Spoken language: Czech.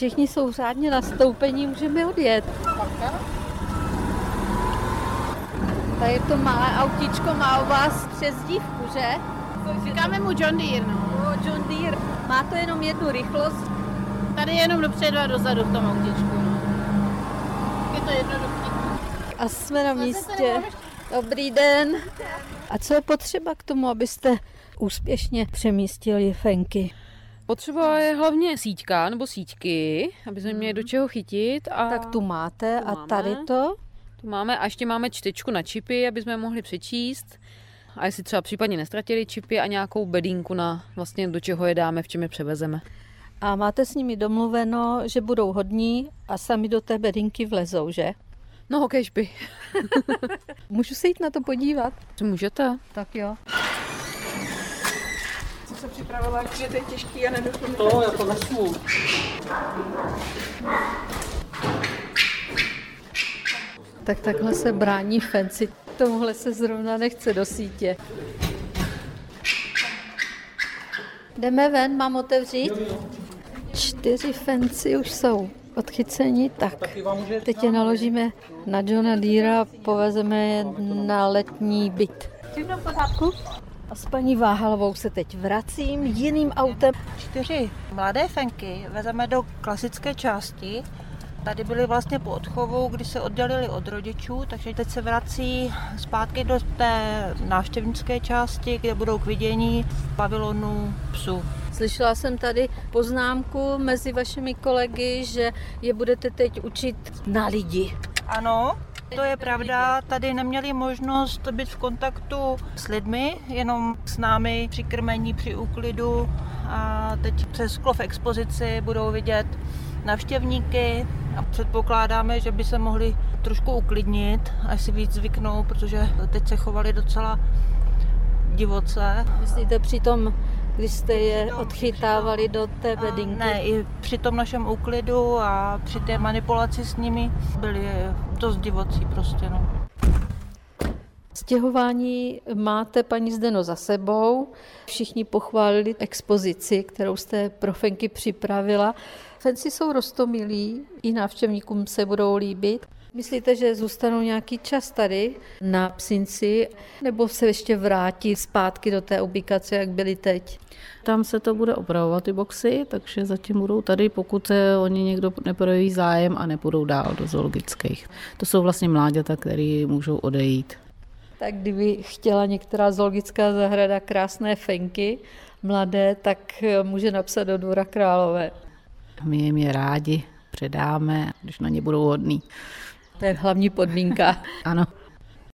Všichni jsou řádně nastoupení, můžeme odjet. Tady to malé autíčko má u vás přezdívku, že? Říkáme mu John Deere, no. O, John Deere. Má to jenom jednu rychlost. Tady je jenom dopředu a dozadu v tom autíčku, no. Je to jednoduché. A jsme na místě. Dobrý den. A co je potřeba k tomu, abyste úspěšně přemístili fenky? Potřeba je hlavně síťka nebo síťky, aby jsme měli do čeho chytit. A Tak tu máte tu a máme. tady to? tu máme a ještě máme čtečku na čipy, aby jsme mohli přečíst. A jestli třeba případně nestratili čipy a nějakou bedínku na vlastně do čeho je dáme, v čem je převezeme. A máte s nimi domluveno, že budou hodní a sami do té bedinky vlezou, že? No hokejšby. Můžu se jít na to podívat? Můžete. Tak jo. Se připravila, že to je těžký a nedošlo mi To jako vezmu. Tak takhle se brání fenci. Tomuhle se zrovna nechce do sítě. Jdeme ven, mám otevřít? Čtyři fenci už jsou odchyceni, tak teď je naložíme na Johna Deera a povezeme je na letní byt. Všechno v pořádku? A s paní Váhalovou se teď vracím jiným autem. Čtyři mladé fenky vezeme do klasické části. Tady byly vlastně po odchovu, kdy se oddělili od rodičů, takže teď se vrací zpátky do té návštěvnické části, kde budou k vidění v pavilonu psů. Slyšela jsem tady poznámku mezi vašimi kolegy, že je budete teď učit na lidi. Ano, to je pravda. Tady neměli možnost být v kontaktu s lidmi, jenom s námi při krmení, při úklidu. A teď přes sklo v expozici budou vidět navštěvníky a předpokládáme, že by se mohli trošku uklidnit, až si víc zvyknou, protože teď se chovali docela divoce. Myslíte přitom, když jste je odchytávali do té A bedinky? Ne, i při tom našem úklidu a při té manipulaci s nimi byli dost divocí prostě. No. Stěhování máte, paní Zdeno, za sebou. Všichni pochválili expozici, kterou jste pro Fenky připravila. Fenci jsou rostomilí, i návštěvníkům se budou líbit. Myslíte, že zůstanou nějaký čas tady na Psinci, nebo se ještě vrátí zpátky do té ubikace, jak byli teď? Tam se to bude opravovat ty boxy, takže zatím budou tady, pokud se oni někdo neprojeví zájem a nepůjdou dál do zoologických. To jsou vlastně mláďata, které můžou odejít. Tak kdyby chtěla některá zoologická zahrada krásné fenky, mladé, tak může napsat do Dvora Králové. My jim je rádi předáme, když na ně budou hodní. To je hlavní podmínka. Ano.